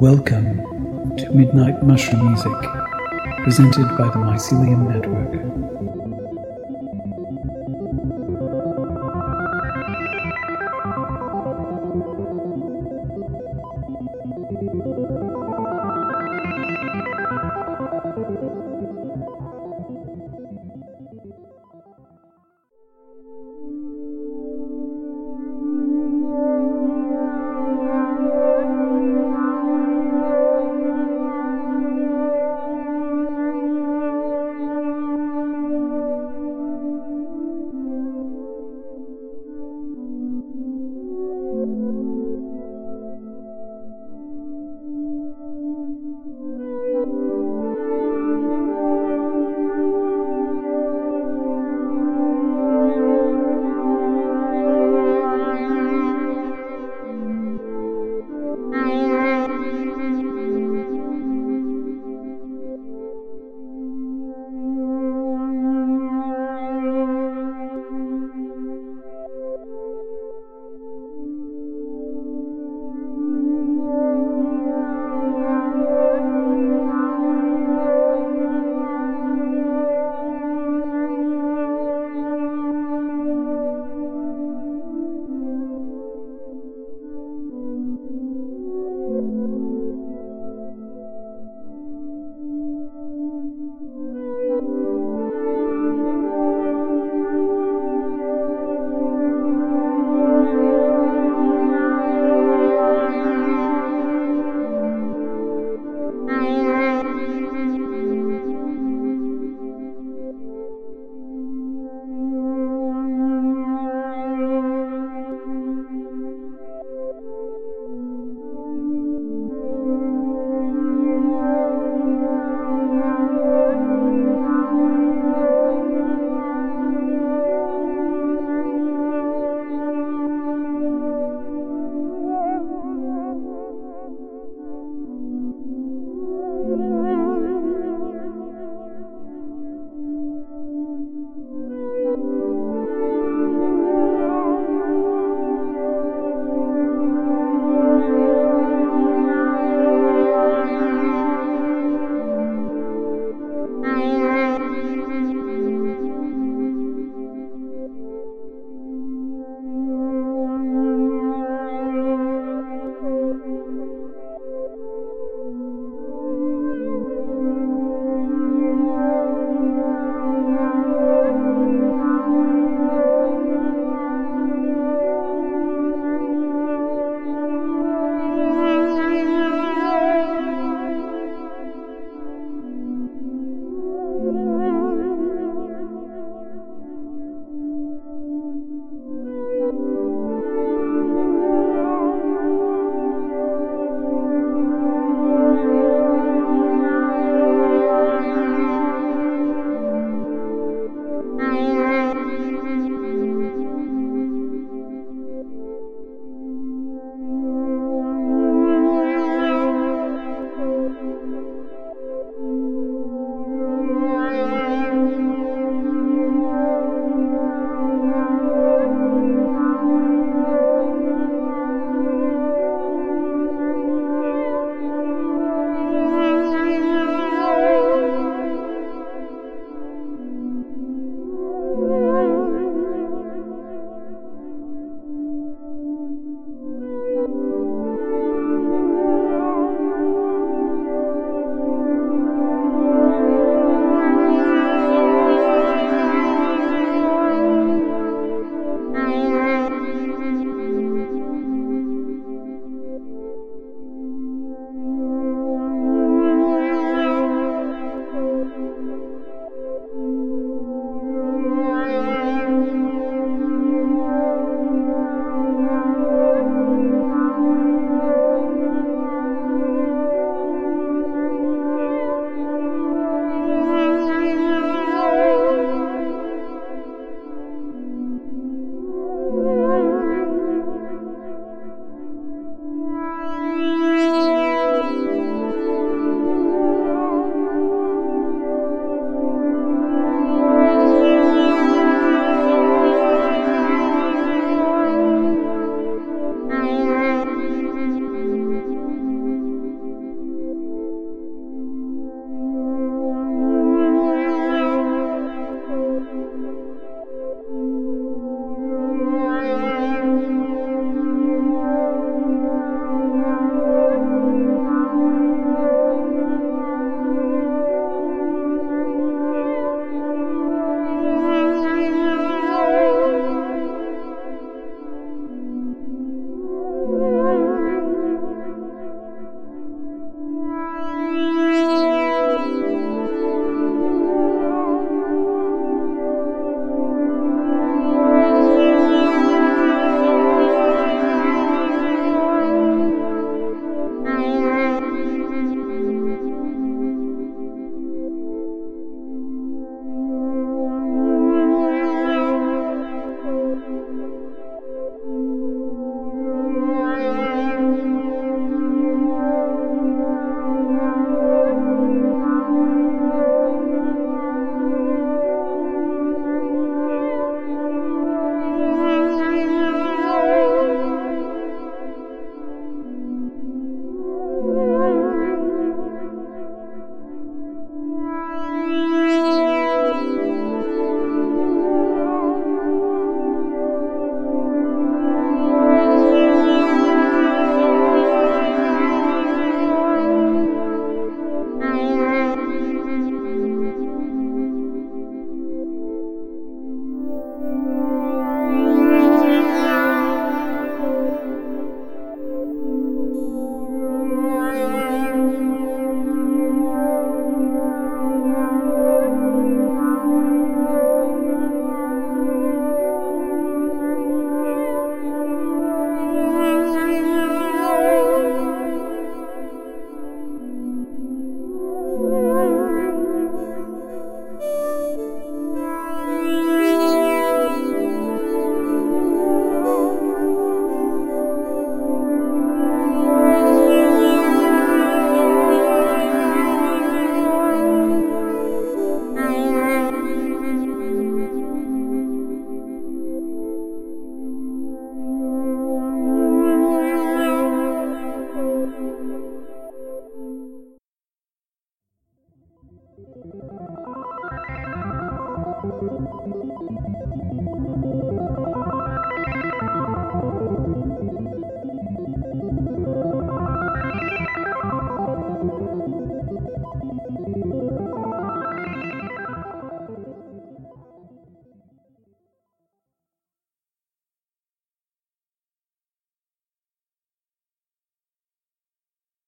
Welcome to Midnight Mushroom Music, presented by the Mycelium Network.